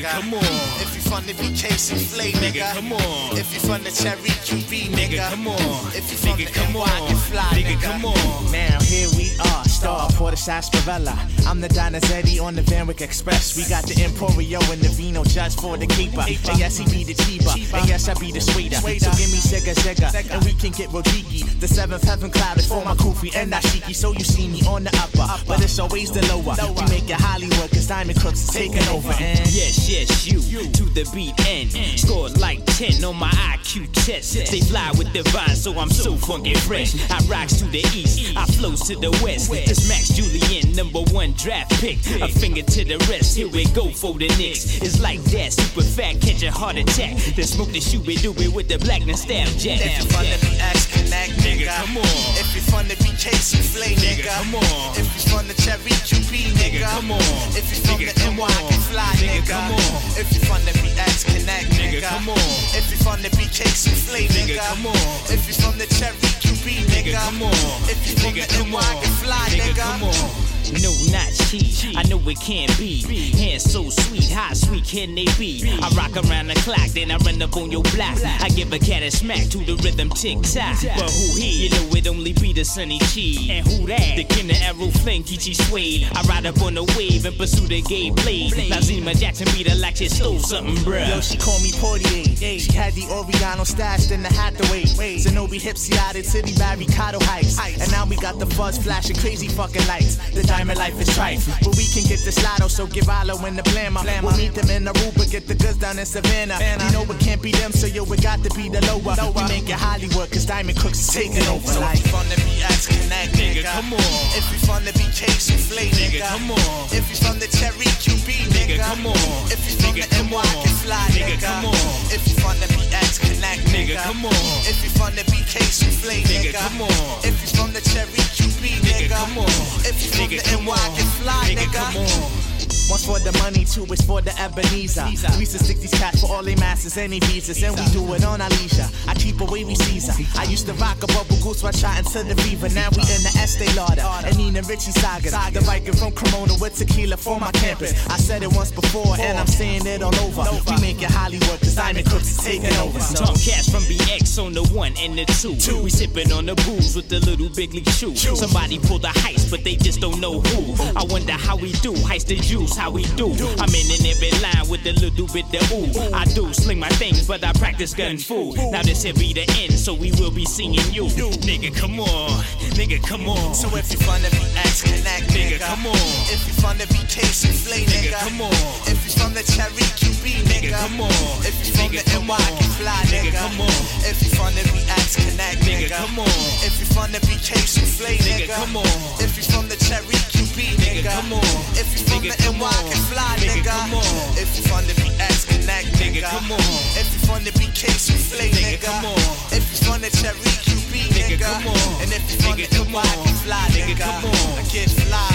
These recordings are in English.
nigga, come on. If you fun to be chasing flame, nigga, Nigga, come on. If you fun to cherry QB, nigga, Nigga, come on. If you fun Nigga, to come NY, on. get fly, Nigga, nigga, come on. Now here we are, star for the sarsaparilla. I'm the Donizetti on the Van Wyck Express. We got the Emporio and the Vino just for the keeper. And yes, he be the cheaper. And yes, I be the sweeter. So give me Sega Sega, and we can get Rodiki. The seventh heaven cloud is for my Kufi and Nashiki. So you see me on the upper, but it's always the lower. We make it Hollywood, cause Diamond Crooks is taking over. And Yes, yes, you to the beat end. Scored like 10 on my IQ test. They fly with divine, so I'm so funky fresh. I rocks to the east, I flows to the west. This Max Julien, number one draft pick. A finger to the rest, here we go for the Knicks. It's like that, super fat, catch a heart attack. Then smoke the shooby dooby with the black and stab jack. If you fun to be axe connect, nigga, come on. If you fun to be chasing flame, nigga, come on. If you fun to cherry QB, nigga, come on. If you fun to NY, get fly, Nigga, come on. If you fun to be axe connect, Nigga, come on. If you fun to be chasing flame, Nigga, come on. If you from the cherry QB, nigga, come on. If you from the NY, get fly, nigga, come on. No, not cheat. I know it can't be. Hands so sweet, how sweet can they be? I rock around the clock, then I run up on your block. I give a cat a smack to the rhythm tick tock. But who he? You know it only be the sunny chi. And who that? The king of arrow flank, Kichi Suede. I ride up on the wave and pursue the gay blade. Now Zima Jackson beat her like she stole something, bruh. Yo, she called me Portier. She had the Oriano stashed in the Hathaway. Zenobi out at City by Ricardo Heights. And now we got the fuzz flashing crazy fucking lights. The Diamond life is trite. But we can get this lotto, so give Alo in the blammer. We'll meet them in Aruba, get the goods down in Savannah. You know it can't be them, so yo, it got to be the lower. We make it Hollywood, cause Diamond Crooks is taking over. So Like, you from the BX Connect, nigga, come on. If you from the BK Soufflé, nigga, come on. If you from the Cherry QB, nigga, come on. If you from the NY can fly, nigga, come on. If you from the BX Connect, nigga, come on. If you from the BK Soufflé, nigga, come on. If you from the Cherry QB, nigga, come on. If you from the NY can fly, nigga, come on. One's for the money, two is for the Ebenezer. We used to stick these cats for all they masters, any visas, and we do it on our leisure. I keep a wavy Caesar. I used to rock a bubble goose while shot into the Viva. Now we in the Estee Lauder and Nina Ricci Saga. The Viking from Cremona with tequila for my campus. I said it once before, and I'm saying it all over. We make it Hollywood, cause Diamond Crooks is taking over. Talk cash from BX on the one and the two. two. We sipping on the booze with the little big league shoe. Somebody pulled the heist, but they just don't know who. I wonder how we do. Heist the juice, how we do. I'm in in every line with a little bit of ooh. I do sling my things, but I practice gun fu. Now this here be the end, so we will be seeing you. Nigga, come on. Nigga, come on. So if you from the BX Connect, Nigga, nigga, come on. If you from the BK Soufflé, Nigga, nigga, come on. If you from the Cherry QB, nigga, come on. If you from the NY can fly, Nigga, nigga, come on. If you from the BX Connect, Nigga, nigga, come on. If you from the BK Soufflé, Nigga, nigga, come on. If you from the Cherry QB, Nigga, nigga, come on. If you from Nigga, the NY on. can fly, Nigga, nigga, come on. If you from the BX Connect, Nigga, come on. If you from the BK Soufflé, Nigga, nigga, come on. If you from the Cherry QB, Nigga, nigga, come on. And if you from the NY on. can fly, Nigga, come on. I get fly.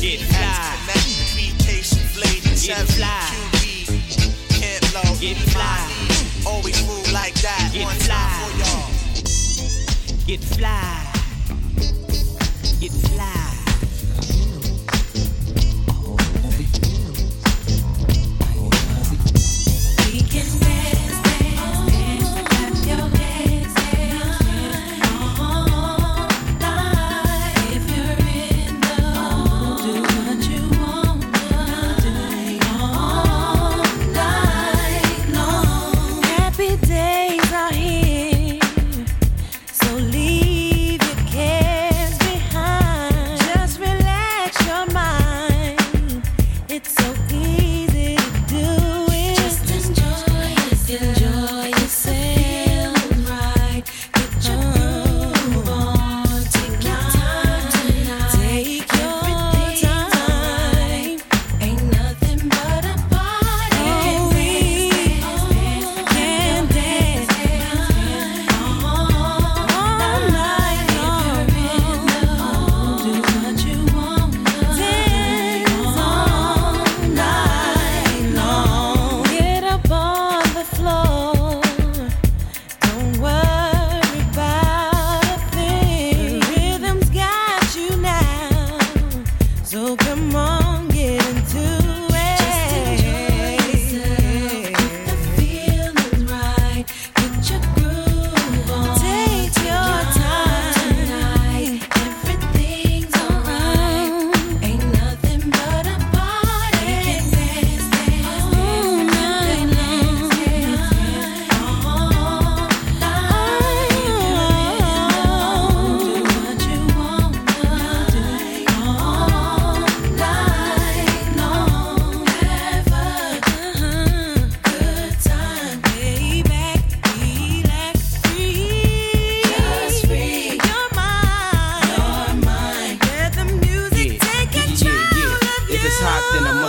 Get fly. Connect the BK Soufflé, the Get Cherry fly. QB. Camp Lo, Get fly. Always move like that. Get fly. for y'all. Get fly.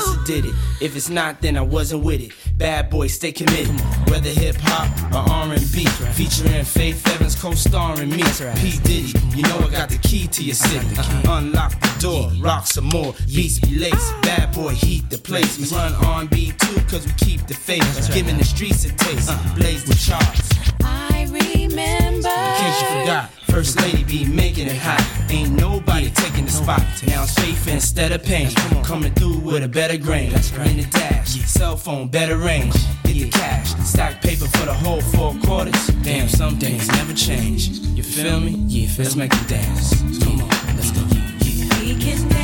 Must have did it. If it's not, then I wasn't with it. Bad boy, stay committed. Whether hip hop or R&B, featuring Faith Evans co-starring me. P Diddy, you know I got the key to your city. Unlock the door, rock some more, beats be laced. Bad boy, heat the place. We run R&B too, cause we keep the faith. Giving the streets a taste, blaze the charts. I remember. Case you forgot, First Lady be making it hot. Ain't nobody taking the spot. Now it's faith instead of pain. Coming through with a better grain. In the dash, cell phone, better range. Get the cash, stack paper for the whole four quarters. Damn, some things never change. You feel me? Yeah, let's make it dance. Come on, let's go. We can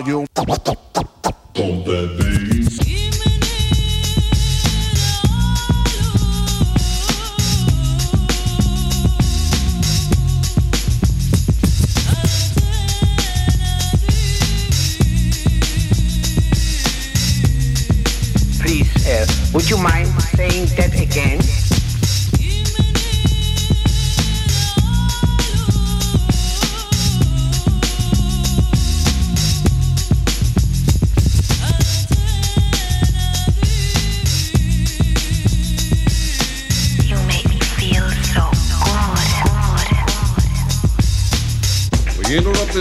volume. Please, uh, would you mind saying that again?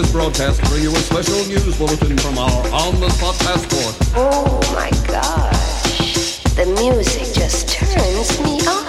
This broadcast bring you a special news bulletin from our on-the-spot passport. Oh my gosh. The music just turns me on.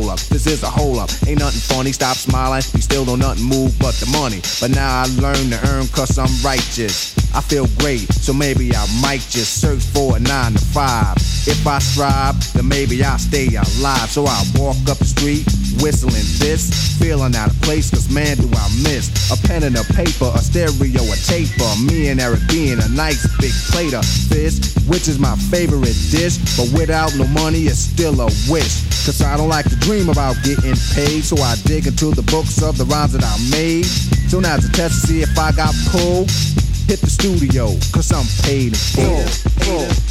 up. Is a hole up. Ain't nothing funny. Stop smiling. You still don't nothing move but the money. But now I learn to earn cause I'm righteous. I feel great, so maybe I might just search for a nine to five. If I strive, then maybe I'll stay alive. So I walk up the street, whistling this, feeling out of place, cause man do I miss a pen and a paper, a stereo, a taper. Me and Eric being a nice big plate of fish, which is my favorite dish. But without no money, it's still a wish. Cause I don't like to dream about getting paid, so I dig into the books of the rhymes that I made. So now it's a test to see if I got pulled. Hit the studio, cause I'm paid in full.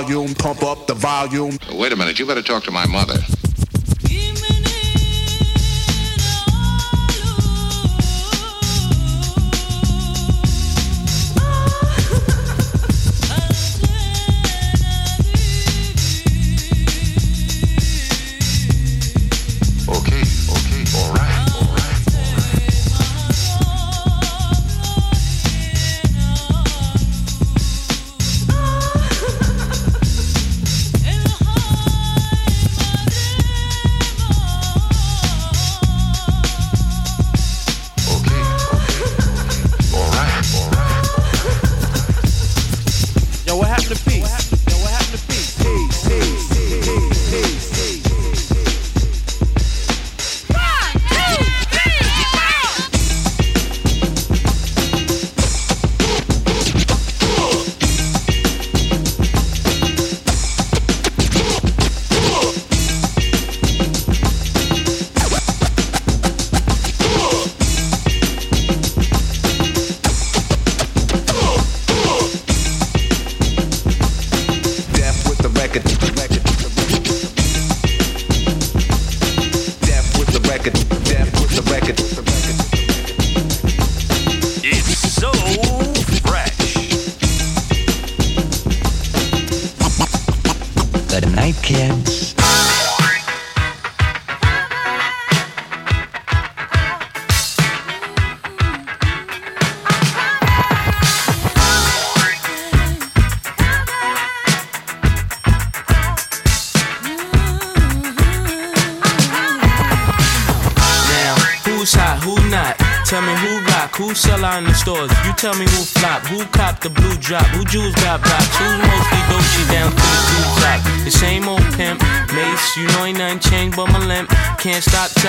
Volume, pump up the volume. Wait a minute, you better talk to my mother.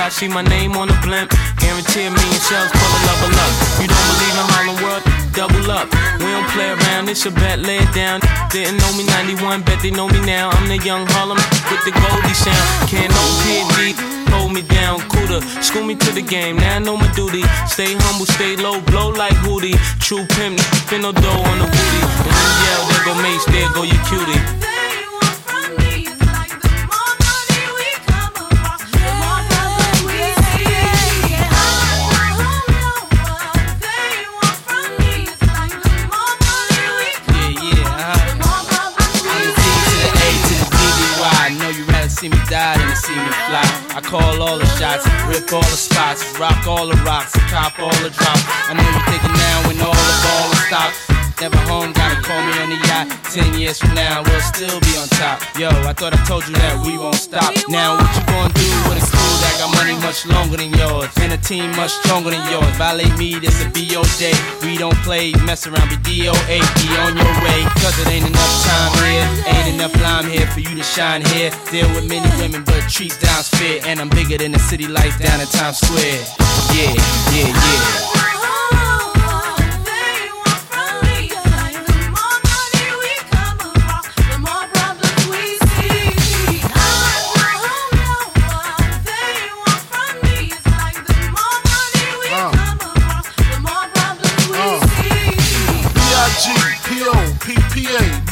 I see my name on the blimp. Guarantee a million shells, pull a level up. You don't believe in Harlem World? Double up. We don't play around, it's a bet, lay it down. Didn't know me 91, bet they know me now. I'm the young Harlem with the Goldie sound. Can't no PD hold me down, cooler. School me to the game, now I know my duty. Stay humble, stay low, blow like Hootie. True pimp, spin no dough on the booty. When you yell, there go Mase, there go your cutie. All the spots, rock all the rocks, cop all the drops. I know you're thinking now when all the ball stopped. Never home, yacht. Ten years from now, we'll still be on top. Yo, I thought I told you that we won't stop. Now, what you gonna do with a crew that got money much longer than yours? And a team much stronger than yours. Violate me, this a BO day. We don't play, mess around, be DOA. Be on your way, cause it ain't enough time here. Ain't enough lime here for you to shine here. Deal with many women, but treat down's fair. And I'm bigger than the city lights down in Times Square. Yeah, yeah, yeah.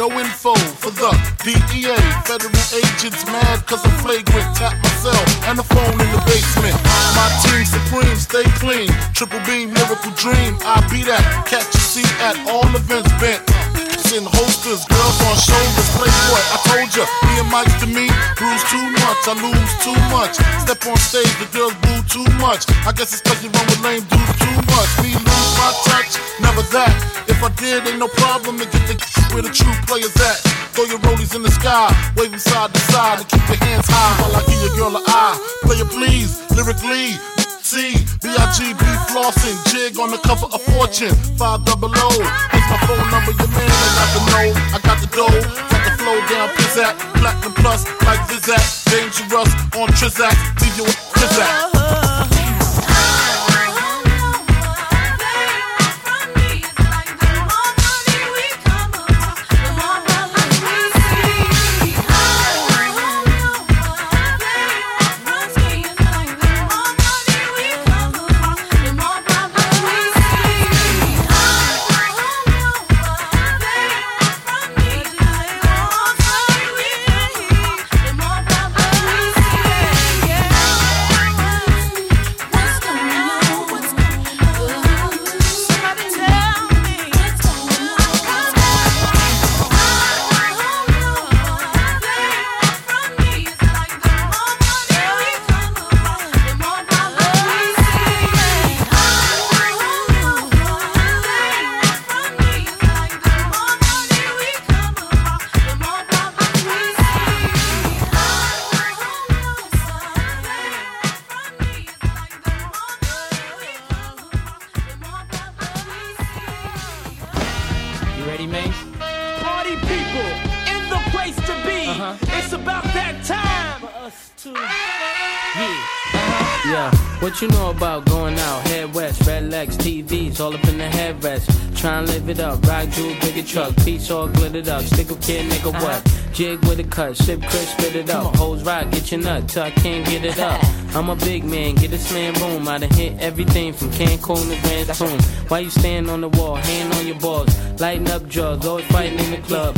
No info for the DEA. Federal agents mad cause I'm flagrant. Tap myself and the phone in the basement. My team supreme, stay clean. Triple beam, miracle dream. I be that. Catch a seat at all events bent. In holsters, girls on shoulders, playboy. I told ya, me and Mike to me, bruise too much, I lose too much. Step on stage, the girls boo too much. I guess it's cause you run with lame dudes too much. Me my touch, never that. If I did, ain't no problem to get the where the true players at. Throw your rollies in the sky, them side to side, and keep your hands high while I give your girl an eye. Player please, lyrically. B-I-G-B flossing, jig on the cover of Fortune, 5 double O. It's my phone number, your man, I got the know, I got the dough, got the flow down, pizzat, platinum plus, like Zizak, dangerous on Trizak, leave you with Trizak. Uh-huh. Glittered up. Stick a kid, nigga, uh-huh. what? Jig with a cut, sip crisp, spit it up. Hoes rock, get your nut till I can't get it up. I'm a big man, get this man room. I done hit everything from Cancun to Grand Tune. Why you stand on the wall, hand on your balls, lighting up drugs, always fighting in the club.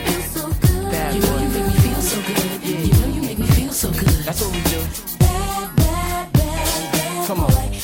That's what we do. Bad, bad, bad, Come on.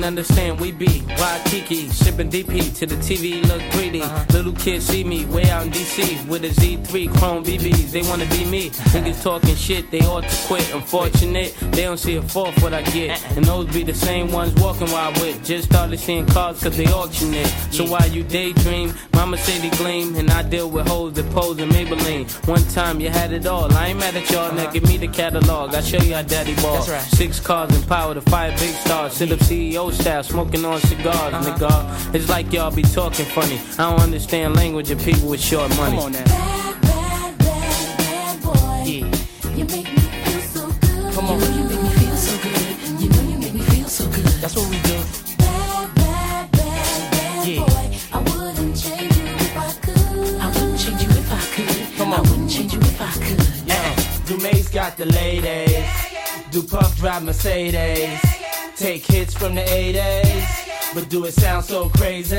Can't understand. We be Waikiki, shipping DP to the TV, look greedy. Uh-huh. Little kids see me way out in DC with a Z3 Chrome BBs. They wanna be me. Niggas talking shit, they ought to quit. Unfortunate, they don't see a fourth what I get. Uh-uh. And those be the same ones walking while I with. Just started seeing cars cause they auction it. So while you daydream, mama say they gleam. And I deal with hoes that pose in Maybelline. One time you had it all. I ain't mad at y'all, now uh-huh. give me the catalog. I show you how daddy ball. Right. Six cars and power to five big stars. Sit up CEO style, smoking on cigars, uh-huh. nigga. It's like y'all be talking funny. I don't understand language of people with short money. Come on now. Yeah. You make me feel so good. Come on. You know you make me feel so good. You know you make me feel so good. That's what we do. Bad, bad, bad, bad Yeah. boy. I wouldn't change you if I could. I wouldn't change you if I could. Come I wouldn't change you if I could. Yeah, Dumae's got the ladies. Do Puff drive Mercedes. Take hits from the 80s. But do it sound so crazy?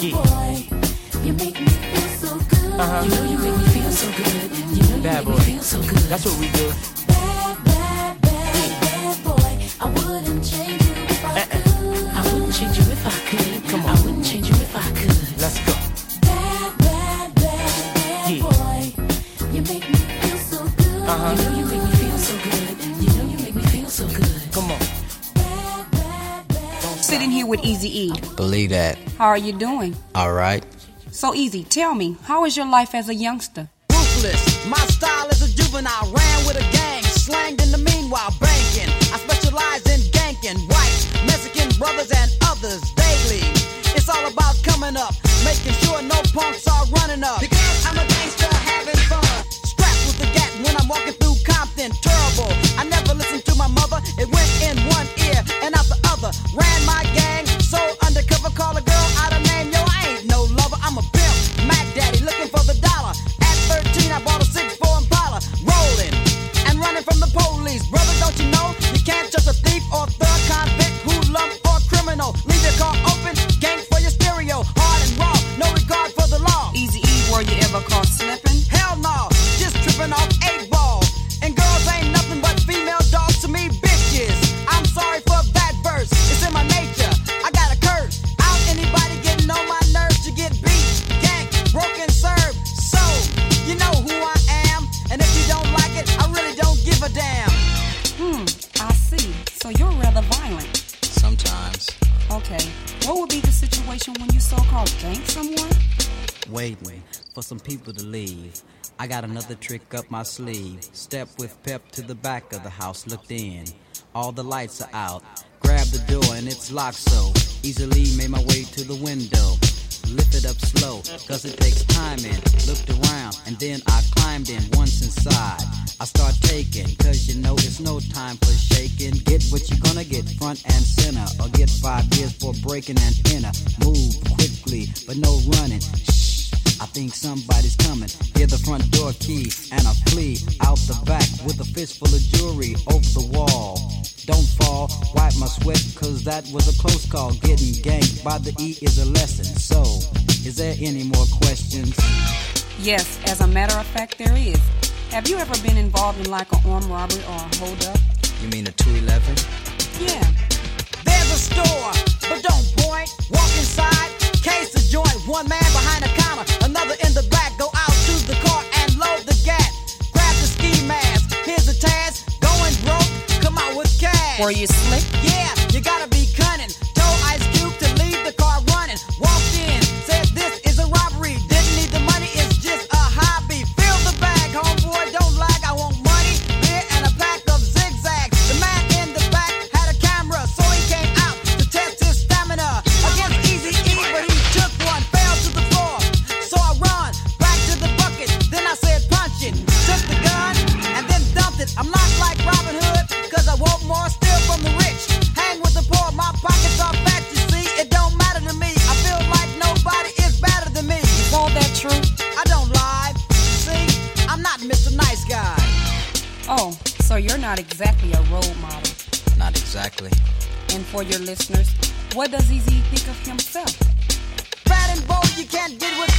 Yeah. boy. You make me feel so good. Uh-huh. You know you make me feel so good. You know you Bad make boy. me feel so good. That's what we do. Bad, bad, bad, bad boy. I wouldn't change you if I could. I wouldn't change you if I could. Come on. I wouldn't change you if I could. Let's go. Bad, bad, bad, bad Yeah. boy. You make me feel so good. Uh-huh. You know Sitting here with Easy E. Believe that. How are you doing? All right. So Eazy. Tell me, how is your life as a youngster? ruthless. My style is a juvenile, ran with a gang, slanged in the meanwhile, banking. I specialize in ganking white, Mexican brothers and others daily. It's all about coming up, making sure no punks are running up. Because I'm a gangster having fun. Strapped with the gat when I'm walking through Compton, terrible. I never listened to my mother, it went in one ear and out the other. Ran my gang, so undercover, call a girl out of another trick up my sleeve. Step with pep to the back of the house, looked in. All the lights are out. Grab the door and it's locked so easily made my way to the window. Lifted up slow, cause it takes time in. Looked around and then I climbed in once inside. I start taking, cause you know it's no time for shaking. Get what you're gonna get front and center, or get five years for breaking and enter. Move quickly, but no running. I think somebody's coming. Hear the front door key and a plea out the back with a fistful of jewelry over the wall. Don't fall, wipe my sweat, cause that was a close call. Getting ganked by the E is a lesson. So, is there any more questions? Yes, as a matter of fact, there is. Have you ever been involved in like an armed robbery or a holdup? You mean a 211? Yeah. There's a store, but don't point. Walk inside, case the joint. One man behind the counter, another in the back. Go out to the car and load the gat. Grab the ski mask. Here's the task. Going broke, come out with cash. Were you slick? Yeah, you gotta be cunning. Told Ice Cube to leave the car running. Walked not exactly a role model. Not exactly. And for your listeners, what does Eazy think of himself? Brad and bold, you can't get with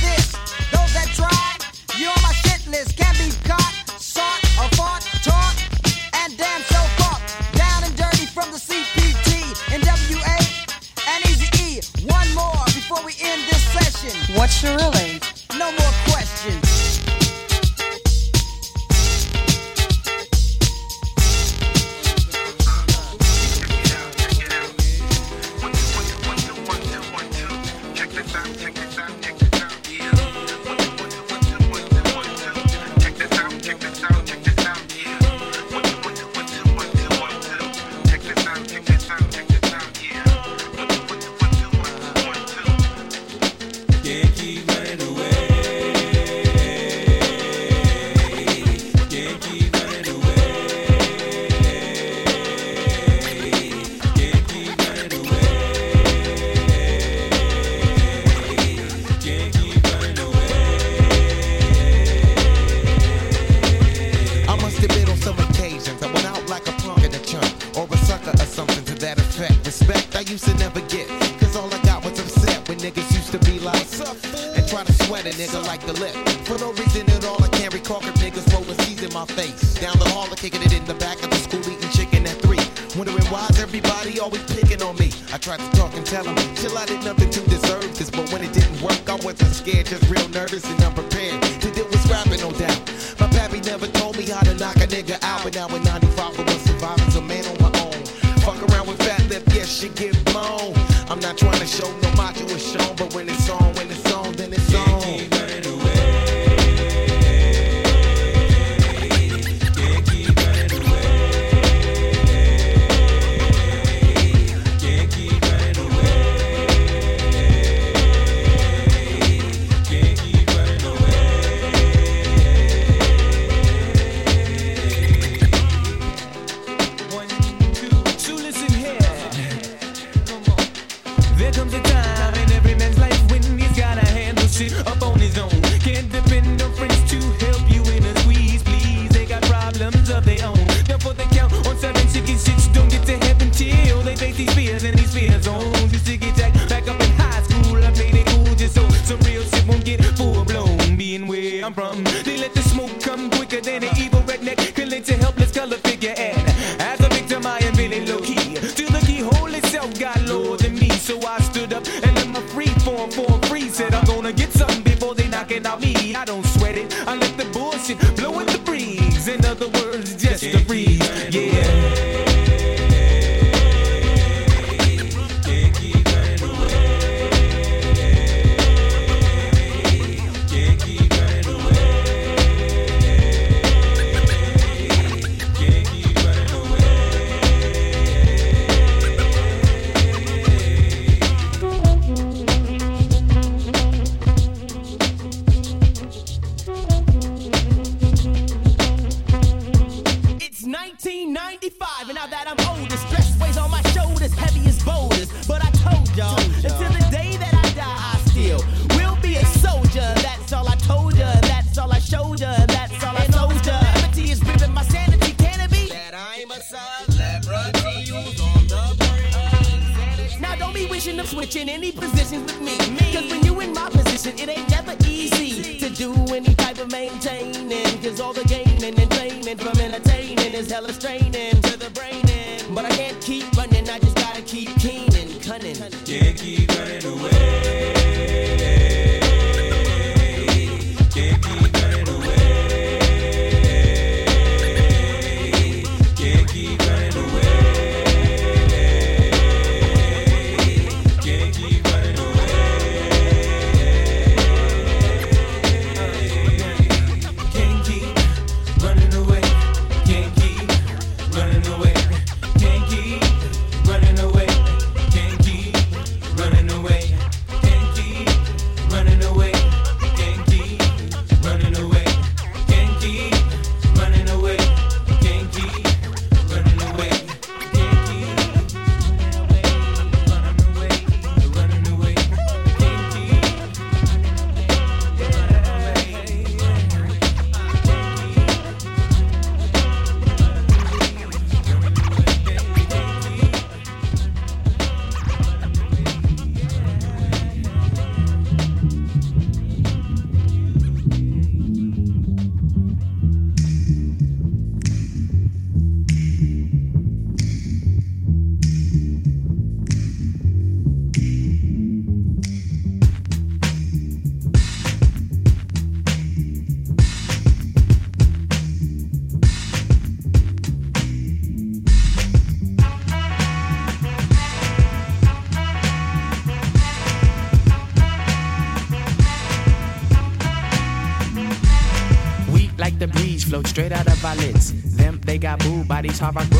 got booed by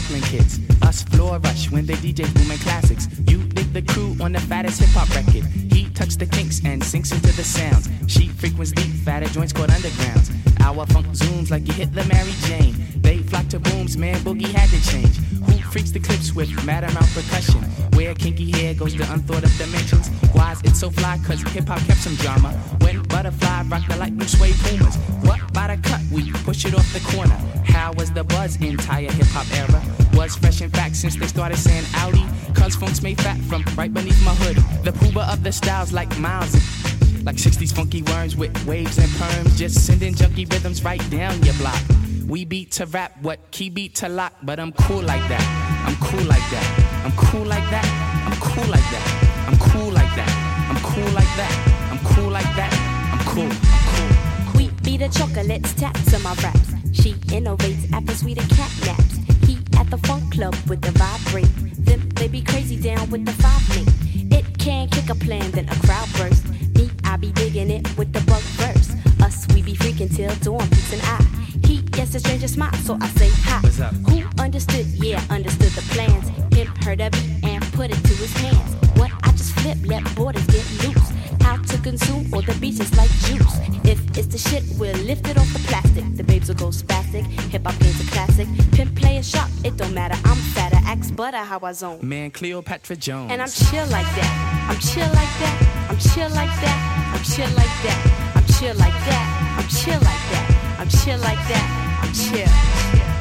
with waves and perms. Just sending junky rhythms right down your block. We beat to rap, what key beat to lock, but I'm cool like that. I'm cool like that. I'm cool like that. I'm cool like that. I'm cool like that. I'm cool like that. I'm cool like that. I'm cool. We be the chocolates, taps on my raps. She innovates after sweeter cat naps. He at the funk club with the vibrate. Them they be crazy down with the five me. It can kick a plan, then a crowd burst. Till dawn, and I. He gets ah, a stranger smile, so I say hi. Who understood? Yeah, understood the plans. Him heard of it and put it to his hands. What I just flip, let borders get loose. How to consume all the beaches like juice. If it's the shit, we'll lift it off the plastic. The babes will go spastic. Hip hop game's a classic. Pimp play a shot, it don't matter. I'm fatter, axe butter how I zone. Man, Cleopatra Jones. And I'm chill like that. I'm chill like that. I'm chill like that. I'm chill like that. I'm chill like that. I'm chill like that. I'm chill like that. I'm chill.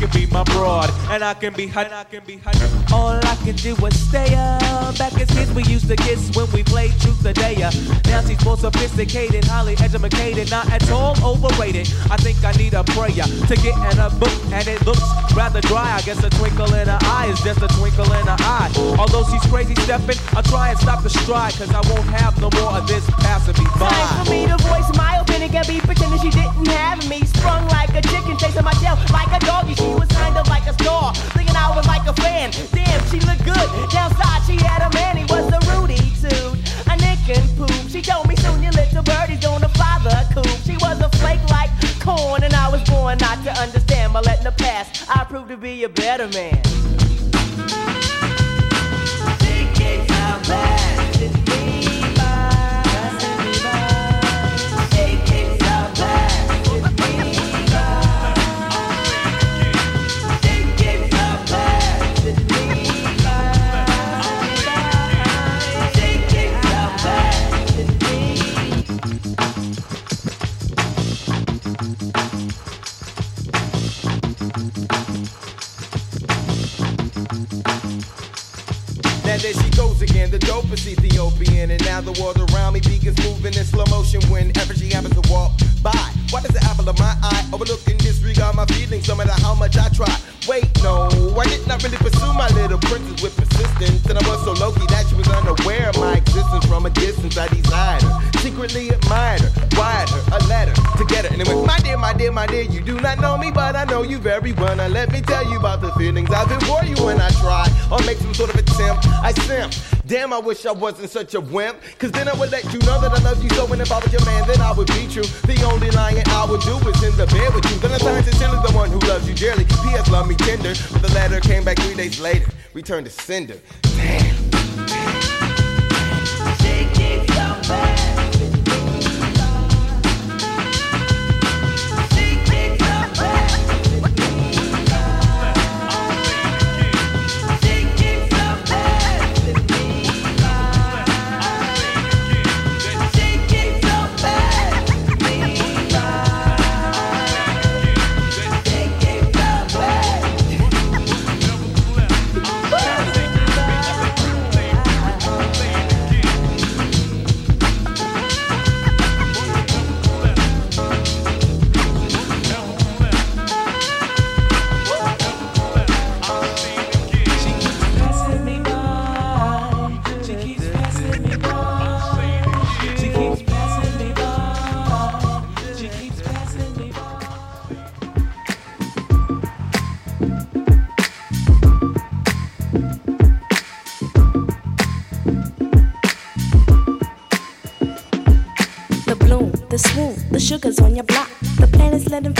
Can be my broad, and I can be hot. I can be hot. All I can do is stay up. Back as kids, we used to kiss when we played truth or dare. Now she's more sophisticated, highly educated, not at all overrated. I think I need a prayer to get in a book, and it looks rather dry. I guess a twinkle in her eye is just a twinkle in her eye. Although she's crazy stepping, I'll try and stop the stride, cause I won't have no more of this passing me by. Time for me to voice my Can be pretending she didn't have me. Sprung like a chicken, chasing my tail like a doggy. She was kind of like a star, thinking I was like a fan. Damn, she looked good. Downside, she had a man. He was a Rudy too. a nick and poop. She told me soon your little birdie's gonna fly the coop. She was a flake like corn, and I was born not to understand. But letting the past, I proved to be a better man. Now wish I wasn't such a wimp. Cause then I would let you know that I love you so. And if I was your man, then I would be true. The only lying I would do is in the bed with you. Then I signed sincerely the one who loves you dearly. P.S. Love me tender. But the letter came back three days later. Returned to sender. Damn. The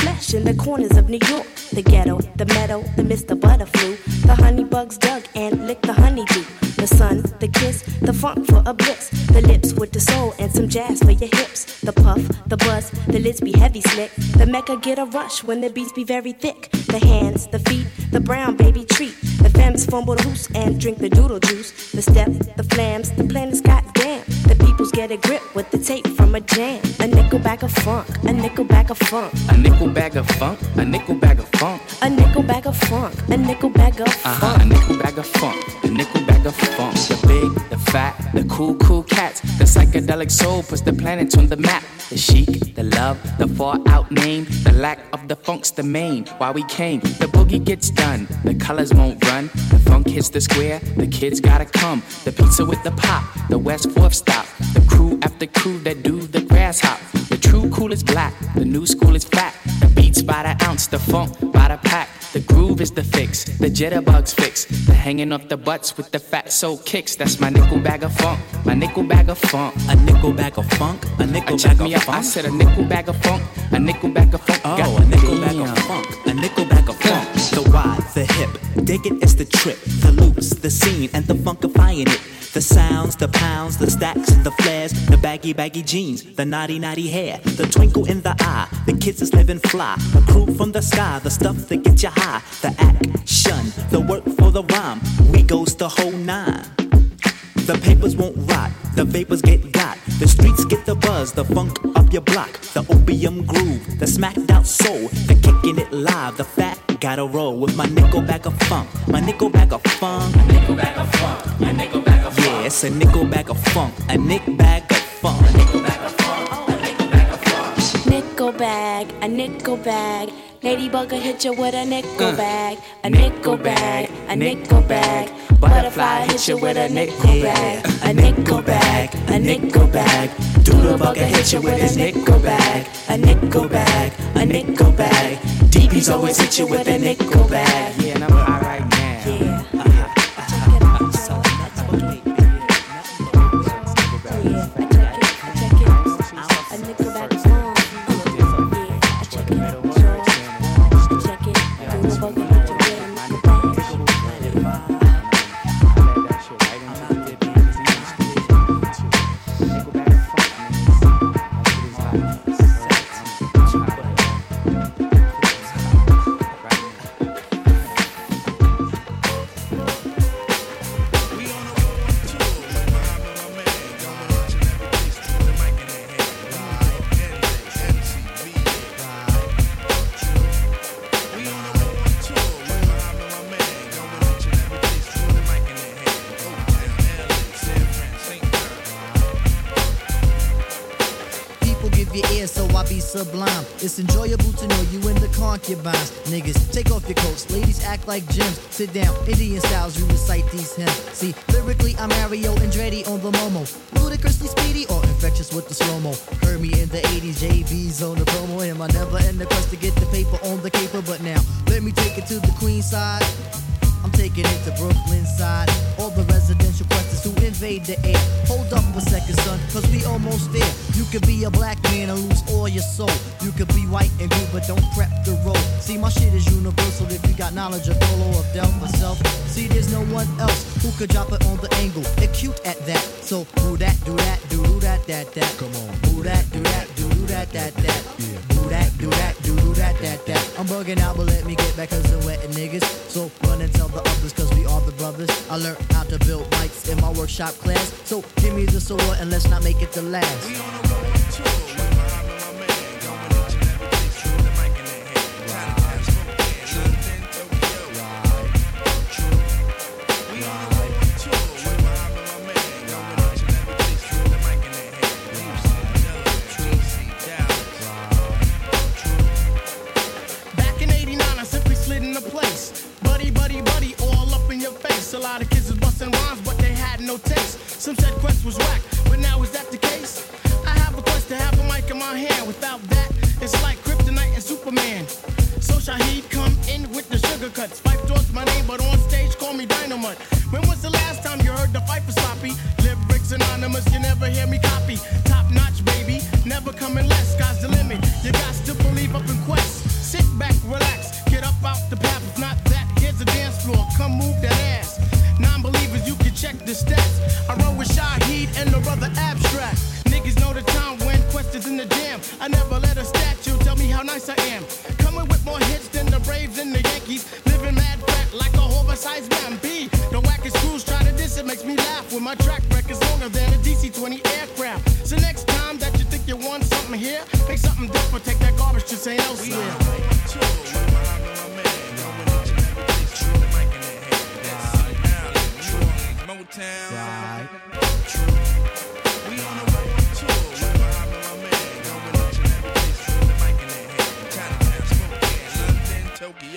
flesh in the corners of New York. The ghetto, the meadow, the Mr. Butterfly, The honey bugs dug and licked the honeydew. The sun, the kiss, the funk for a bliss. The lips with the soul and some jazz for your hips. The puff, the buzz, the lids be heavy slick. The mecca get a rush when the beats be very thick. The hands, the feet, the brown baby treat. The femmes fumble the hoops and drink the doodle juice. The step, the flams, the planets goddamn. Get a grip with the tape from a jam. A nickel bag of funk, a nickel bag of funk. A nickel bag of funk, a nickel bag of funk. A nickel bag of funk, a nickel bag of Uh huh, a nickel bag of funk, a nickel bag of funk. The big, the fat, the cool, cool cats. The psychedelic soul puts the planet on the map. The chic, the love, the far out name. The lack of the funk's the main. Why we came, the boogie gets done. The colors won't run. The funk hits the square. The kids gotta come. The pizza with the pop. The West Fourth stop. The crew after crew that do the grass hop. The true cool is black. The new school is fat. The beats by the ounce. The funk by the pack. The groove is the fix. The jitterbugs fix. The hanging off the butts with the fat soul kicks. That's my nickel bag of funk. My nickel bag of funk. A nickel bag of funk. A nickel bag me of up. I said a nickel bag of funk. A nickel bag of funk. Oh, Got a nickel bag of funk. A nickel bag of funk. The wide, the hip. Dig it, it is the trip. The loops, the scene, and the funkifying it. The sounds, the pounds, the stacks, the flares, the baggy, baggy jeans, the naughty, naughty hair, the twinkle in the eye, the kids is living fly, the crew from the sky, the stuff that get you high, the action, the work for the rhyme. We goes the whole nine. The papers won't rot, the vapors get got. The streets get the buzz, the funk up your block. The opium groove, the smacked out soul, the kicking it live. The fat gotta roll with my nickel bag of funk, my nickel bag of funk, my nickel bag of funk, a nickel it's a nickel bag of funk, a nick bag of funk. Nickel bag of Nickel bag, a nickel bag. Ladybug will hit you with a nickel bag, a nickel bag, a nickel bag. Butterfly hit you with a nickel bag, a nickel bag, a nickel bag. Doodlebug will hit you with his nickel bag, a nickel bag, a nickel bag. DB's always hit you with a nickel bag. Yeah, and I'm alright sublime. It's enjoyable to know you in the concubines. Niggas, take off your coats. Ladies act like gems. Sit down, Indian styles, you recite these hymns. See, my hand. Without that, it's like Kryptonite and Superman. So Shaheed come in with the sugar cuts. Fife Dog's my name, but on stage call me Dynamite. When was the last time you heard the fight for sloppy? Lyrics anonymous, you never hear me copy. Top notch, baby, never coming less. Sky's the limit. You got to believe up in Quest. Sit back, relax, get up out the path. If not that, here's a dance floor. Come move that ass. Non-believers, you can check the stats. I run with Shaheed and the brother Abstract. Niggas know the time when Is in the jam. I never let a statue tell me how nice I am. Coming with more hits than the Braves and the Yankees. Living mad fat like a oversized man. B. The wackest crews try to diss it makes me laugh. When my track record's longer than a DC-20 aircraft. So next time that you think you want something here, make something different. Take that garbage to St. Elsewhere.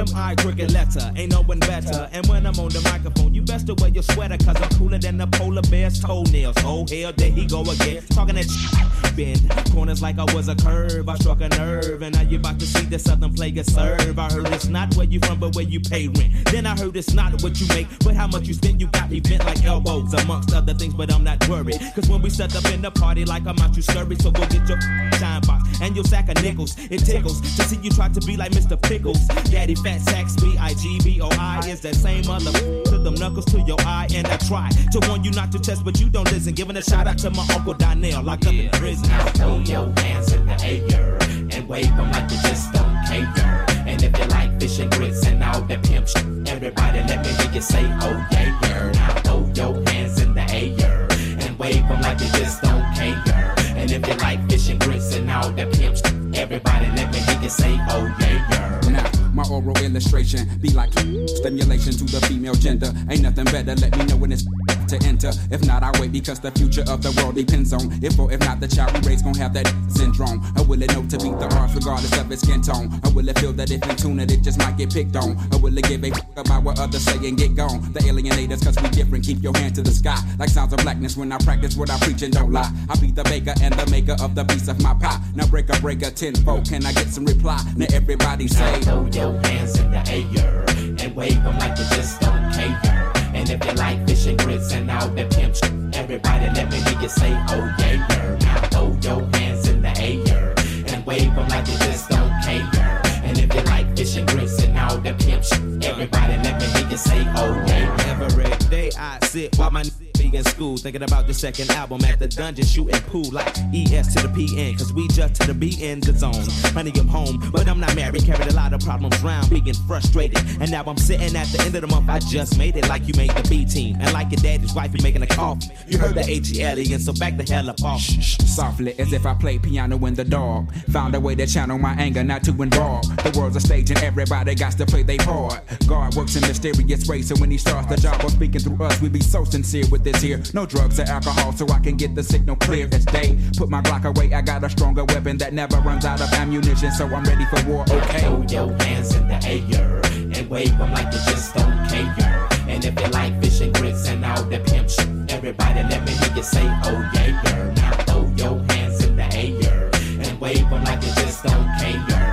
M.I. cricket letter. Ain't no one better. And when I'm on the microphone, you best to wear your sweater, cause I'm cooler than the polar bear's toenails. Oh, hell, there he go again. Talking that shit. Bend corners like I was a curve. I struck a nerve. And now you about to see the southern player serve. I heard it's not where you from, but where you pay rent. Then I heard it's not what you make, but how much you spend. You got me bent like elbows, amongst other things, but I'm not worried. Cause when we set up in the party, like I'm out, you scurry. So go get your shine box and your sack of nickels. It tickles to see you try to be like Mr. Pickles. Daddy Fat Sacks, B I G B O I is that same mother to them knuckles to your eye. And I try to warn you not to test, but you don't listen. Giving a shout out to my uncle Donnell, locked up in prison. Now throw your hands in the air and wave them like you just don't care. And if you like fish and grits and all that pimp shit, everybody let me hear you say, oh yeah, yeah. Now throw your hands in the air and wave them like you just don't care. And if you like fish and grits and all that pimps, everybody let me hear you say, oh yeah, yeah. Now, my oral illustration be like stimulation to the female gender. Ain't nothing better, let me know when it's to enter. If not, I wait because the future of the world depends on if or if not the child we raise gon' have that syndrome. Or will it know to beat the odds regardless of its skin tone? Or will it feel that if in tune it, it just might get picked on? Or will it give a f- about what others say and get gone? The alienators, cause we different, keep your hand to the sky. Like sounds of blackness when I practice what I preach and don't lie. I be the baker and the maker of the piece of my pie. Now break a breaker tenfold, can I get some reply? Now everybody say, Throw your hands in the air and wave them like you just don't care. And if you like fish and grits and all that pimp shit, everybody let me hear you say, oh yeah, yeah. Now throw your hands in the air and wave them like you just don't care. And if you like fish and grits and all that pimp shit, everybody let me hear you say, oh yeah. Every day I sit while my be in school thinking about the second album at the dungeon shooting pool like ES to the PN cause we just to the B in the zone. Honey, I'm home, but I'm not married. Carried a lot of problems round, being frustrated. And now I'm sitting at the end of the month. I just made it like you made the B team. And like your daddy's wife, you making a coffee. You heard the H.E. alien, so back the hell up off. Softly, as if I played piano in the dark. Found a way to channel my anger, not to involve. The world's a stage and everybody got to play their part. God works in mysterious ways, so when he starts the job of speaking through us, we be so sincere with here. No drugs or alcohol, so I can get the signal clear as day. Put my Glock away, I got a stronger weapon that never runs out of ammunition, so I'm ready for war. Okay. Throw your hands in the air and wave them like you just don't care. And if you like fish and grits and all that pimp shit, everybody let me hear you say, oh yeah, yeah. Now throw your hands in the air and wave them like you just don't care.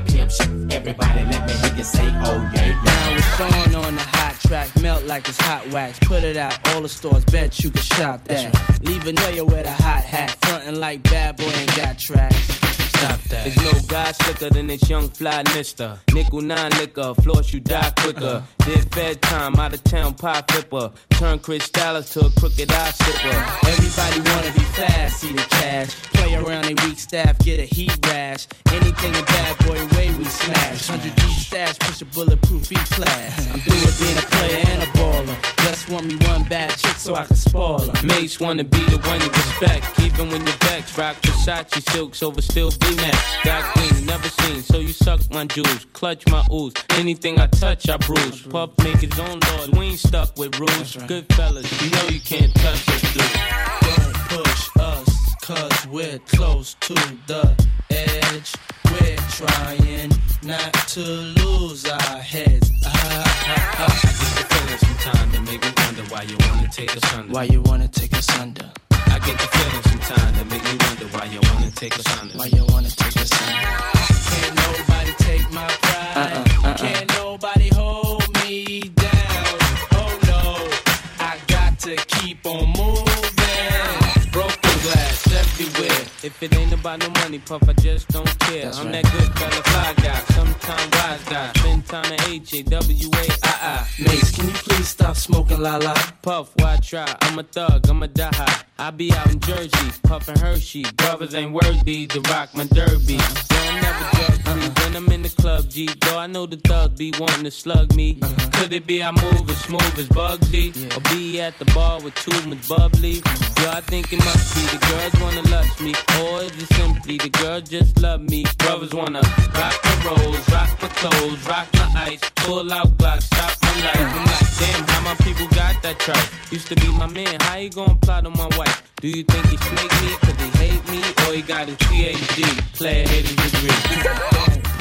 Grits and all that pimp shit, everybody let me hear you say, oh yeah, yeah. Now it's on on the hot track, melt like it's hot wax. Put it out, all the stores, bet you can shop that. Leave a player with a hot hat, frontin' like bad boy ain't got tracks. Stop that. There's no guy slicker than this young fly mister. Nickel nine liquor, floss you die quicker. Did fed time, out of town pie flipper. Turn Chris Dallas to a crooked eye slipper. Everybody wanna be fast, see the cash. Play around a weak staff, get a heat rash. Anything a bad boy way we smash. 100 deep stash, push a bulletproof E class. I'm through with being a player and a baller. Just want me one bad chick so I can spoil her. Mates wanna be the one you respect. Even when your backs rock Versace silks over still V-Max. Got green, never seen, so you suck my jewels. Clutch my ooze. Anything I touch, I bruise. Puff make his own laws. We ain't stuck with rules. Good fellas, you know you can't touch us, dude. Don't push us, cause we're close to the edge. We're trying not to lose our heads. Ah, ah, ah, ah. I get the feeling sometimes that make me wonder why you wanna take us under. Why you wanna take us under? I get the feeling sometimes that make me wonder why you wanna take us under. Why you wanna take us under? Can't nobody take my pride. Uh-uh, Can't uh-uh. If it ain't about no money, puff, I just don't care. That's I'm right. that good fella, fly guy. Sometime wise guy. Spend time at H A W A I I. Mace, can you please stop smoking la la? Puff, why try? I'm a thug, I'm a die. I be out in Jersey, puffin' Hershey. Brothers ain't worthy to rock my derby. I'm never drug free when I'm in the club, G. Though I know the thug be wanting to slug me. Could it be I move as smooth as Bugsy? Or be at the bar with too much bubbly? Yo, I think it must be the girls wanna lust me. Or is it simply the girls just love me? Brothers wanna rock my rolls, rock my clothes, rock my ice, pull out Glock, stop my life. I'm like, damn, how my people got that tripe? Used to be my man, how you gonna plot on my wife? Do you think he snake me cause he hate me? Or he got a PhD, player hating degree?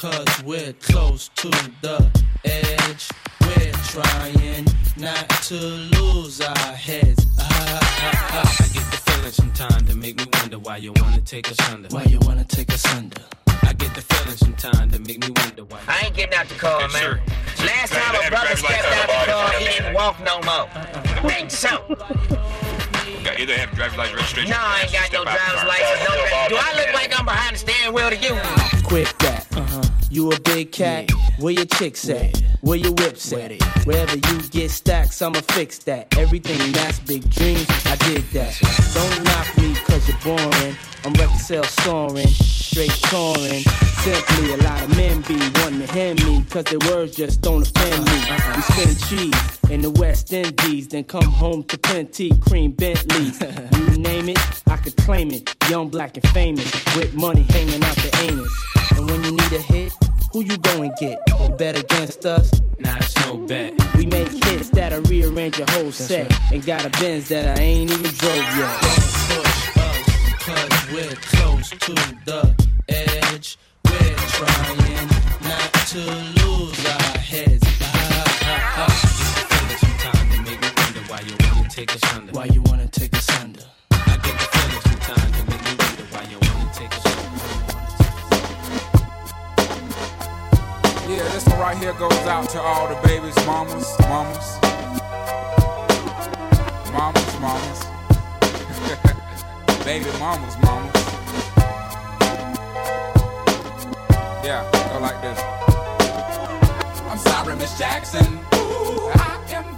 cause we're close to the edge. We're trying not to lose our heads. Ah, ah, ah, I get the feeling sometimes to make me wonder why you wanna take us under. Why you wanna take us under? I get the feeling sometimes to make me wonder why. I ain't getting out the car, man. Last time a brother stepped out the car, he didn't walk no more. Uh-uh. Think so. Got either have driver's license registration. No, I ain't got no driver's license. No, do I look like I'm behind the steering wheel to you? Quit that. Uh-huh. You a big cat? Where your chicks at? Where your whips at? Wherever you get stacks, I'ma fix that. Everything that's big dreams, I did that. Don't knock me cause you're boring. I'm record sales soaring, straight touring. Simply, a lot of men be wanting to hear me cause their words just don't offend me. We spend cheese in the West Indies, then come home to plenty cream Bentleys. You name it, I could claim it. Young, black, and famous, with money hanging out the anus. And when you need a hit, who you go and get? Bet against us? Nah, it's no bet. We make hits that'll rearrange your whole set. And got a Benz that I ain't even drove yet. Don't push us, cause we're close to the edge. We're trying not to lose our heads. Wanna take us under. Why you wanna take us under? I get the feeling sometimes to make me wonder why you wanna take us under. Yeah, this one right here goes out to all the babies, mamas, mamas. Mamas, mamas. Baby mamas, mamas. Yeah, go like this. I'm sorry, Miss Jackson. Ooh, I am for real.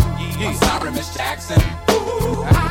I'm sorry, Miss Jackson. Ooh, I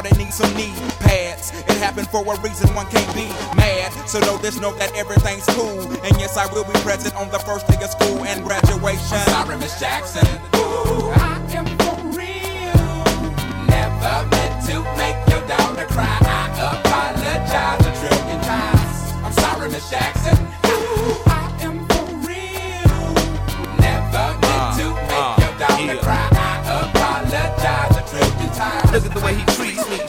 it, need some knee pads. It happened for a reason, one can't be mad. So know this, know that everything's cool. And yes, I will be present on the first day of school and graduation. I'm sorry, Miss Jackson. Ooh, I am for real. Never meant to make your daughter cry. I apologize a trillion times. I'm sorry, Miss Jackson. Ooh, I am for real. Never meant uh, to make uh, your daughter cry. I apologize a trillion times. Look at the way he treats me.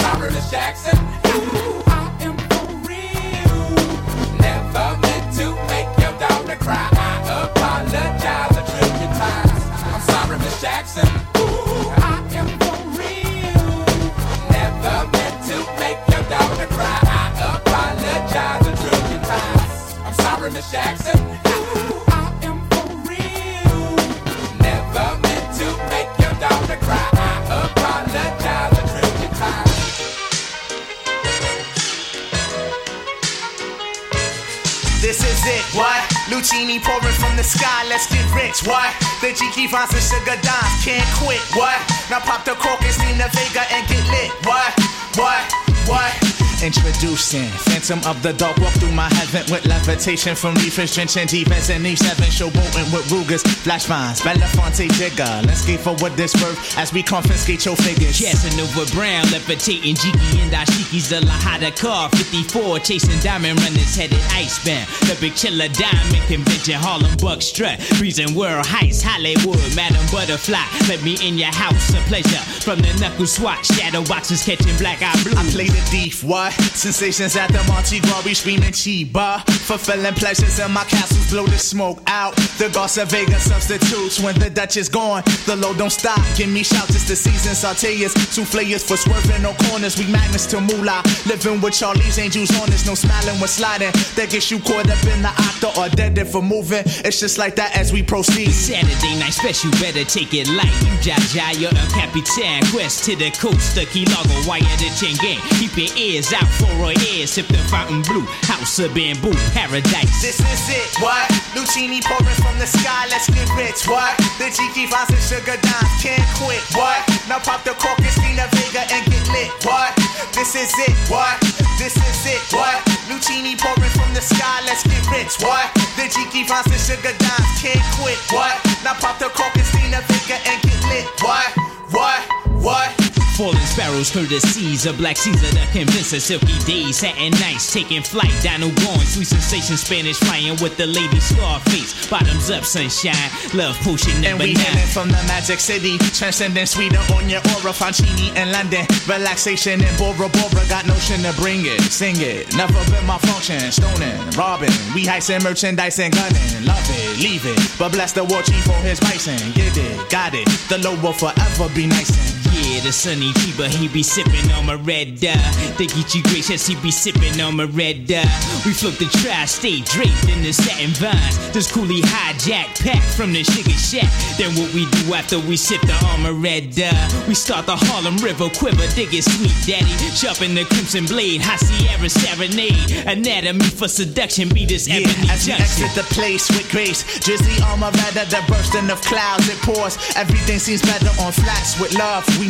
Sorry, Miss Jackson. Ooh, I am for real. Never meant to make your daughter cry. Rich, what? The Jiki Vines and Sugar Dimes can't quit, what? Now pop the cork and steam the Vega and get lit, what? What? What? Introducing Phantom of the Dark Walk through my heaven with levitation from reefers drenching defense and E7 showboating with Rugers, flash vines, Belafonte jigger. Let's skate for what this worth as we confiscate your figures. Casanova Brown, levitating Jiki and Ashiki's the Lahada car. 54, chasing diamond runners headed icebound. The big chiller diamond convention, Harlem Buck strut. Breezing world heights, Hollywood, Madam Butterfly. Let me in your house, a pleasure. From the knuckle swatch, shadow boxes catching black eye blue. I play the thief, what? Sensations at the Monte Gras, screaming Chiba. Fulfilling pleasures in my castles, blow the smoke out. The Garza Vega substitutes when the Dutch is gone. The load don't stop, give me shouts, it's the season. Sauteers, souffleurs for swerving no corners. We magnets to moolah. Living with Charlie's angels on us, no smiling when sliding. That gets you caught up in the octa or dead if for moving. It's just like that as we proceed. Saturday night special, better take it light. You Jaja, you're a Capitan. Quest to the coast, the Key Largo, wire the chain gang. Keep your ears out for a ear. Sip the fountain blue, house of bamboo, paradise. This is it, what? Lucini pouring from the sky, let's get rich, what? The Jiki Vines and Sugar Dimes can't quit, what? Now pop the cork and the Vega and get lit, what? This is it, what? This is it, what? Lucini pouring from the sky, let's get rich, what? The Jiki Vines and Sugar Dimes can't quit, what? Now pop the cork and the Vega and get lit, what? What? What? Falling sparrows, courtesies of Black Caesar, the convincer, silky days, satin nights, taking flight, Dino going, sweet sensation, Spanish flying with the lady Scarface, bottoms up, sunshine, love potion And number we nine. from the magic city, transcending sweeter on your aura, Fancini in London, relaxation in Bora Bora, got notion to bring it, sing it, never been my function, stoning, robbing, we heisting merchandise and gunning, love it, leave it, but bless the war chief for his bison, get it, got it, the low will forever be nice Yeah, the Sonny Cheeba, he be sipping on my red uh. dye. The Geechi gracious, he be sipping on my red dye. We float the tri-state draped in the satin vines. This coolie hijack pack from the sugar shack. Then what we do after we sip the armor red dye? We start the Harlem River quiver, dig it sweet daddy. Sharpen the crimson blade, high Sierra serenade. Anatomy for seduction, be this Yeah, ebony as junction. exit the place with grace, drizzly armor rather the bursting of clouds. It pours, everything seems better on flats with love. We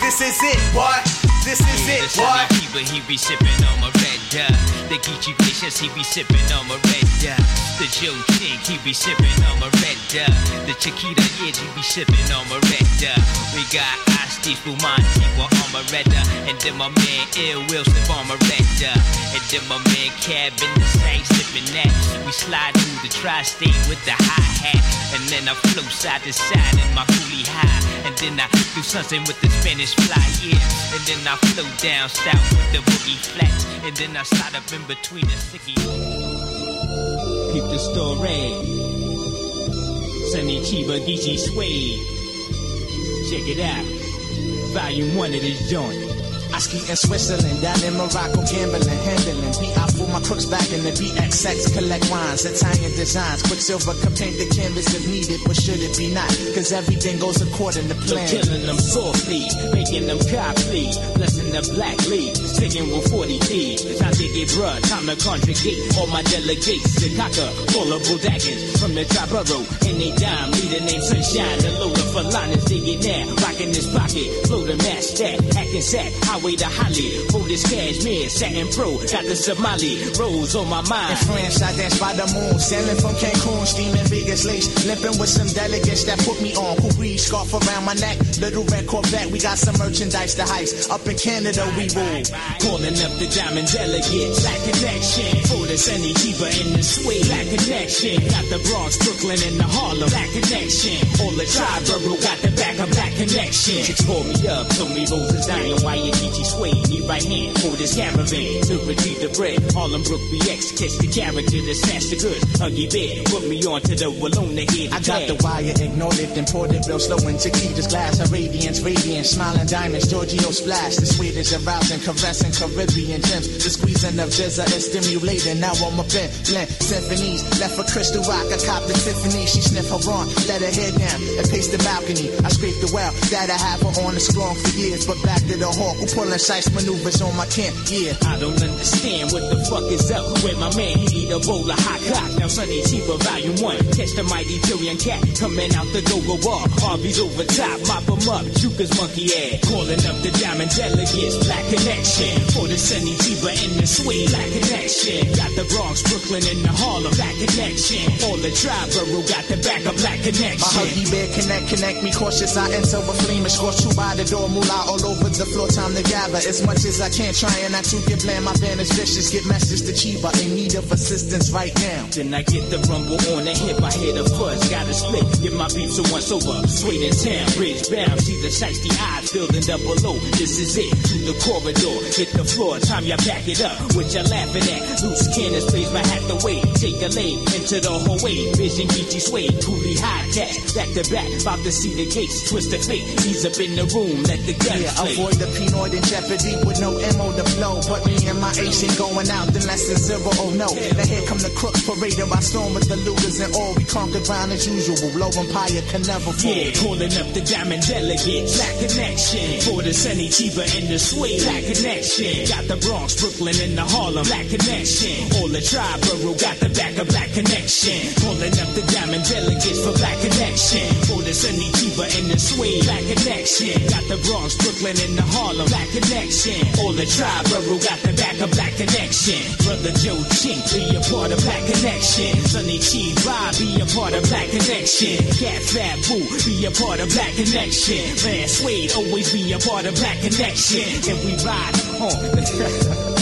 This is it, what? This is Yeah, it, what? Cheeba, he be sipping on my red dye. The Geechi Vicious, he be sipping on my red dye. The Joe Chink, he be sipping on my red dye. The Chiquita Yidge, he be sipping on my red dye. We got Asti Spumante on my red dye. And then my man Ill Will slip on my red dye. And then my man Cab in the same sipping that. We slide through the tri-state with the hi-hat. And then I flow side to side in my coolie high. And then I do something with the Spanish fly, yeah. And then I flow down south with the boogie flats. And then I slide up in between the sticky. Peep the story. Sonny Cheeba Geechi Suede. Check it out. Volume one of this joint. I ski in Switzerland, down in Morocco, gambling, handling. Be out for my crooks back in the BXX, collect wines, Italian designs. Quicksilver can paint the canvas if needed, but should it be not? Cause everything goes according to plan. So killing them softly, making them copy, blessing the black league, sticking with 40 thieves. Time to get bruh, time to conjugate all my delegates. The cocker, full of daggers from the Triborough, and they dime, lead the name Sunshine, the loader for Liners dig it now, rockin' this pocket, flow the match that, hacking sack, highway to Holly, for this cashmere, satin pro, got the Somali rolls on my mind. In France, I dance by the moon, sailing from Cancun, steaming Vegas lace, limping with some delegates that put me on. Breeze, scarf around my neck, little red Corvette, we got some merchandise to heist. Up in Canada, we rule. Calling up the diamond delegates, black connection. For the sunny keeper in the suede, black connection. Got the Bronx, Brooklyn, and the Harlem, black connection. All the tribe got the back of black connection. Chicks pull me up, told me roses dying, why you Geechi suede. me right hand for this caravan to retrieve the bread. Harlem Brook BX, catch the character that snatch the goods. Huggy bear, put me on to the to head. I got the wire, ignored it, then poured it real slow into Chiquita's glass. Her radiance, radiance, smiling diamonds, Giorgio splash. The sweet is arousing, caressing Caribbean gems. The squeezing of jizza is stimulating. Now I'm a bent, blend symphonies. Left for crystal rock, I cop the Tiffany. She sniff her on, let her head down, and pace the balcony. I scrape the well that I have her on the strong for years. But back to the hawk, who pulling size maneuvers on my camp, yeah. I don't understand what the fuck is up with my man. He eat a bowl of hot cock. Now Sonny Cheeba Volume 1. Catch the mighty Billion Cat coming out the go-go bar. Harvey's over top, mop him up. Juka's monkey ass. Calling up the diamond delegates. Black connection. For the Sonny Cheeba in the suite. Black connection. Got the Bronx, Brooklyn, and the Harlem. Black connection. All the Triborough got the back of black connection. My huggy bear connect, connect me cautious. I enter with flame and scorch two by the door. Moolah all over the floor. Time to gather as much as I can. Trying not to get bland. My band is vicious. Get message to Cheeba in need of assistance right now. Then I get the rumble on the hip. I hear the fuzz. Got to split. Get my beef so once over. Sweet in town. Bridge bound. See the shiesty eyes building up below. This is it. Through the corridor. Hit the floor. Time you back it up. What you laughing at? Loose cannons. Blaze my hat the way. Take a lane into the hallway. Vision Geechi sway. Coolie high tech. Back to back. About to see the case, Twist the fate. He's up in the room. Let the gun Yeah, play. avoid the Pinoid in jeopardy with no ammo to blow. But me and my ain't going out then less than zero. Oh no. Now here come the crooks paraded by storm with the Lugers and all. We conquered ground as usual. Low Empire can never fall. Yeah, calling up the diamond delegates. Black connection. For the Sonny Cheeba and the suede. Black connection. Got the Bronx, Brooklyn, and the Harlem. Black connection. All the Triborough got the back of black connection. Calling up the diamond delegates for black connection. For the Sonny Cheeba and the suede. Black connection. Got the Bronx, Brooklyn, and the Harlem. Black connection. All the Triborough got the back of black connection. Brother Joe Chink, be a part of black connection. Sonny Cheeba, be a part of black connection. Cat Fat Boo, be a part of black connection. Man, Suede, always be a part of black connection. And we ride on.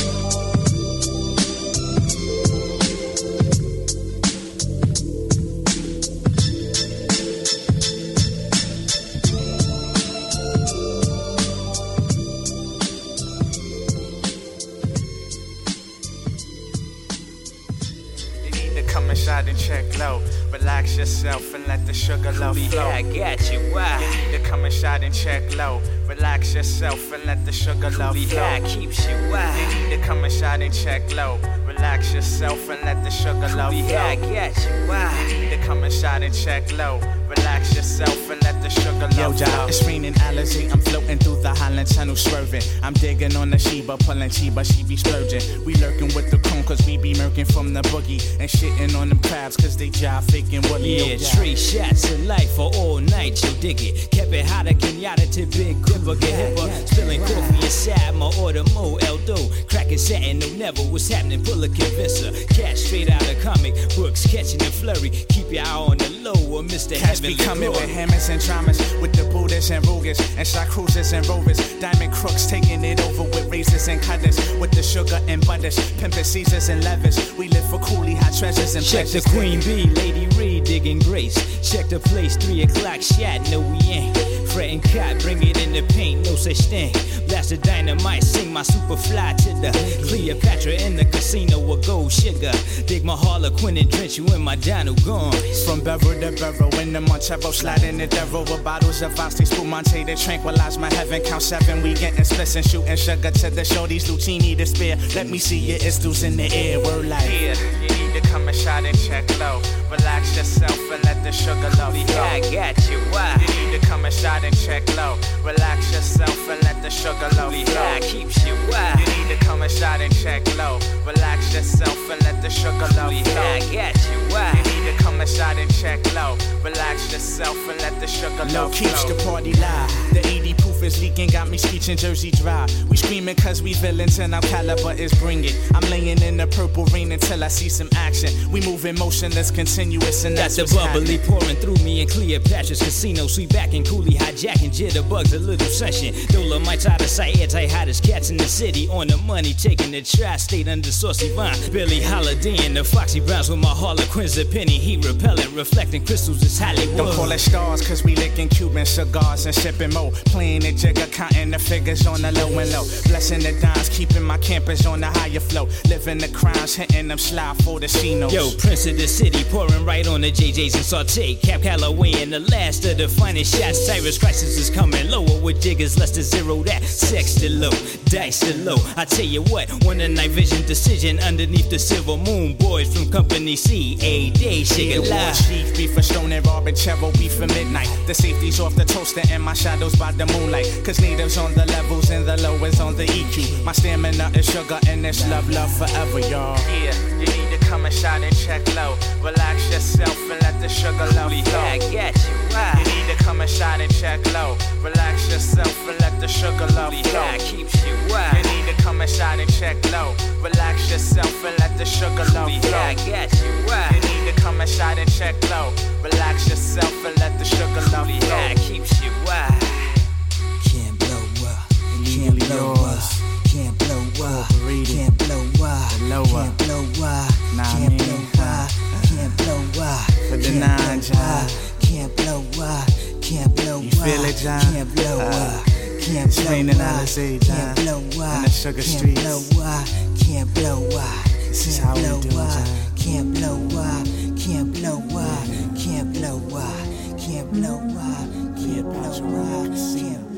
yourself and let the sugar love Cooley, flow. I got you. Why? You need to come and inside and check low. Relax yourself and let the sugar love Cooley, flow. high keeps you. Why? You need to come and inside and check low. Relax yourself and let the sugar love Cooley, flow. high got you. Why? You need to come and inside and check low. Relax yourself and let the sugar love Yo, flow. Job, it's raining Alizé. I'm floating through the Holland Tunnel, swerving. I'm digging on the Sheba, pulling Chiba, she be splurging. We lurking with the cone, cause we be murking from the boogie. And shitting on them crabs, cause they jive faking Willie. Yeah, three shots of life for all night, you dig it. Kept it hotter, Kenyatta to Big Dipper, get hipper. Spilling coffee inside my order, Mo Eldo. Cracking satin, no never, what's happening, pull a convincer. Catch straight out of comic books, catching the flurry. Keep your eye on the low, or Mr. Cats be Heavenly coming with hammers and dramas, with the Buddhists and Rugas, and shot cruisers and rovers. Diamond crooks taking it over with razors and cutters, with the sugar and butters, pimping Caesars and levers. We live for coolie hot treasures and Check the. Queen Bee, Lady Reed digging grace. Check the place, three o'clock shot, no we ain't. Fretting cot, bring it in the paint, no such thing. Blast the dynamite, sing my super fly to the Cleopatra in the casino with gold sugar. Dig my harlequin and drench you in my dino gone. From barrel to barrel, in the Montero, sliding the devil with bottles of Asti, Spumante to tranquilize my heaven. Count seven, we getting splits and shooting sugar to the shorties, Luchini to spare. Let me see your istos in the air, word like. Yeah, you need to come inside and check low. Relax yourself and let the sugar love flow. I got you. Why? You need to come inside and check low. Relax yourself and let the sugar Cooley flow. keeps you. Why? You need to come inside and check low. Relax yourself and let the sugar Cooley flow. high got you. wild. You need to come inside shot and check low. Relax yourself and let the sugar Low love keeps the party live. The 80 proof is leaking, got me screeching Jersey dry. We screaming cause we villains and our caliber is bring it. I'm laying in the purple rain until I see some action. We moving motionless, continuous, and Got that's the what's bubbly pouring through me in Cleopatra's casino. Sweet back and coolie hijacking jitterbugs, a little session. Dolomites out of sight, anti hottest cats in the city. On the money, taking the tri state under saucy vine. Billie Holiday and the Foxy Browns with my Harlequins, a penny heat repellent, reflecting crystals is Hollywood. Don't call it stars, cause we licking Cuban cigars and sipping mo. Playing the jigger, counting the figures on the low and low. Blessing the dimes, keeping my campers on the higher flow. Living the crimes, hitting them slide for the Cinos. Yo, Prince of the City, pouring right on the JJs and saute. Cab Calloway and the last of the finest shots. Cyrus Crisis is coming lower with diggers, less than zero that. Sex to low, dice to low. I tell you what, one a night vision decision underneath the silver moon. Boys from Company C, a day, shake The it live. chief, beef for Stone and Barbachero, beef for midnight. The safety's off the toaster and my shadows by the moonlight. Cause natives on the levels and the lowest on the EQ. My stamina is sugar and it's love, love forever, y'all. Yeah, you need to come and shot and check low. Relax yourself and let the sugar love flow. I got you. You need to come and shot and check low. Relax yourself and let the sugar love flow. high keeps you wild. You need to come and shot and check low. Relax yourself and let the sugar love Truly flow. high, got you wild. You need to come and shot and check low. Relax yourself and let the sugar love Truly flow. high keeps you wild. Can't blow up, can't blow up, can't blow up, can't blow up, can't blow up, can't blow up, can't blow up, For the nine, John. can't blow up, can't blow up, feel it, John? can't blow Uh, up, can't blow up, can't blow up, In the sugar can't blow up, can't blow up, can't blow up, can't blow up, can't blow up, can't blow up, can't blow up, can't blow up, can't blow up,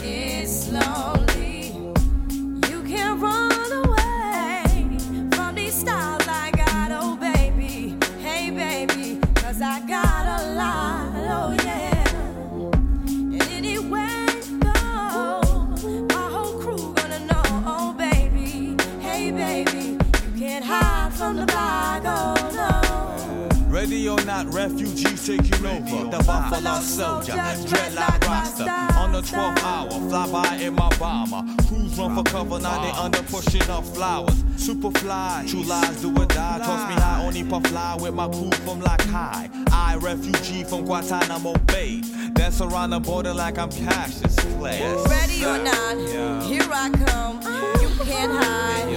up flowers. Superfly, true lies do or die. Toss me high, only puff fly with my crew from like high. I, refugee from Guantanamo Bay. Dance around the border like I'm Cassius Clay. Ready or not, here I come. You can't hide.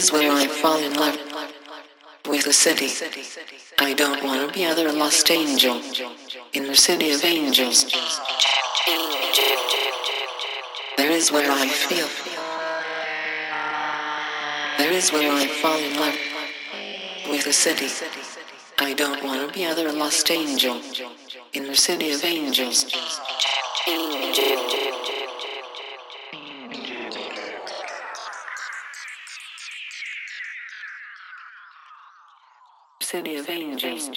Is where I fall in love with the city. I don't want to be other lost angel in the city of angels. There is where I feel. There is where I fall in love with the city. I don't want to be other lost angel in the city of angels. city of angels.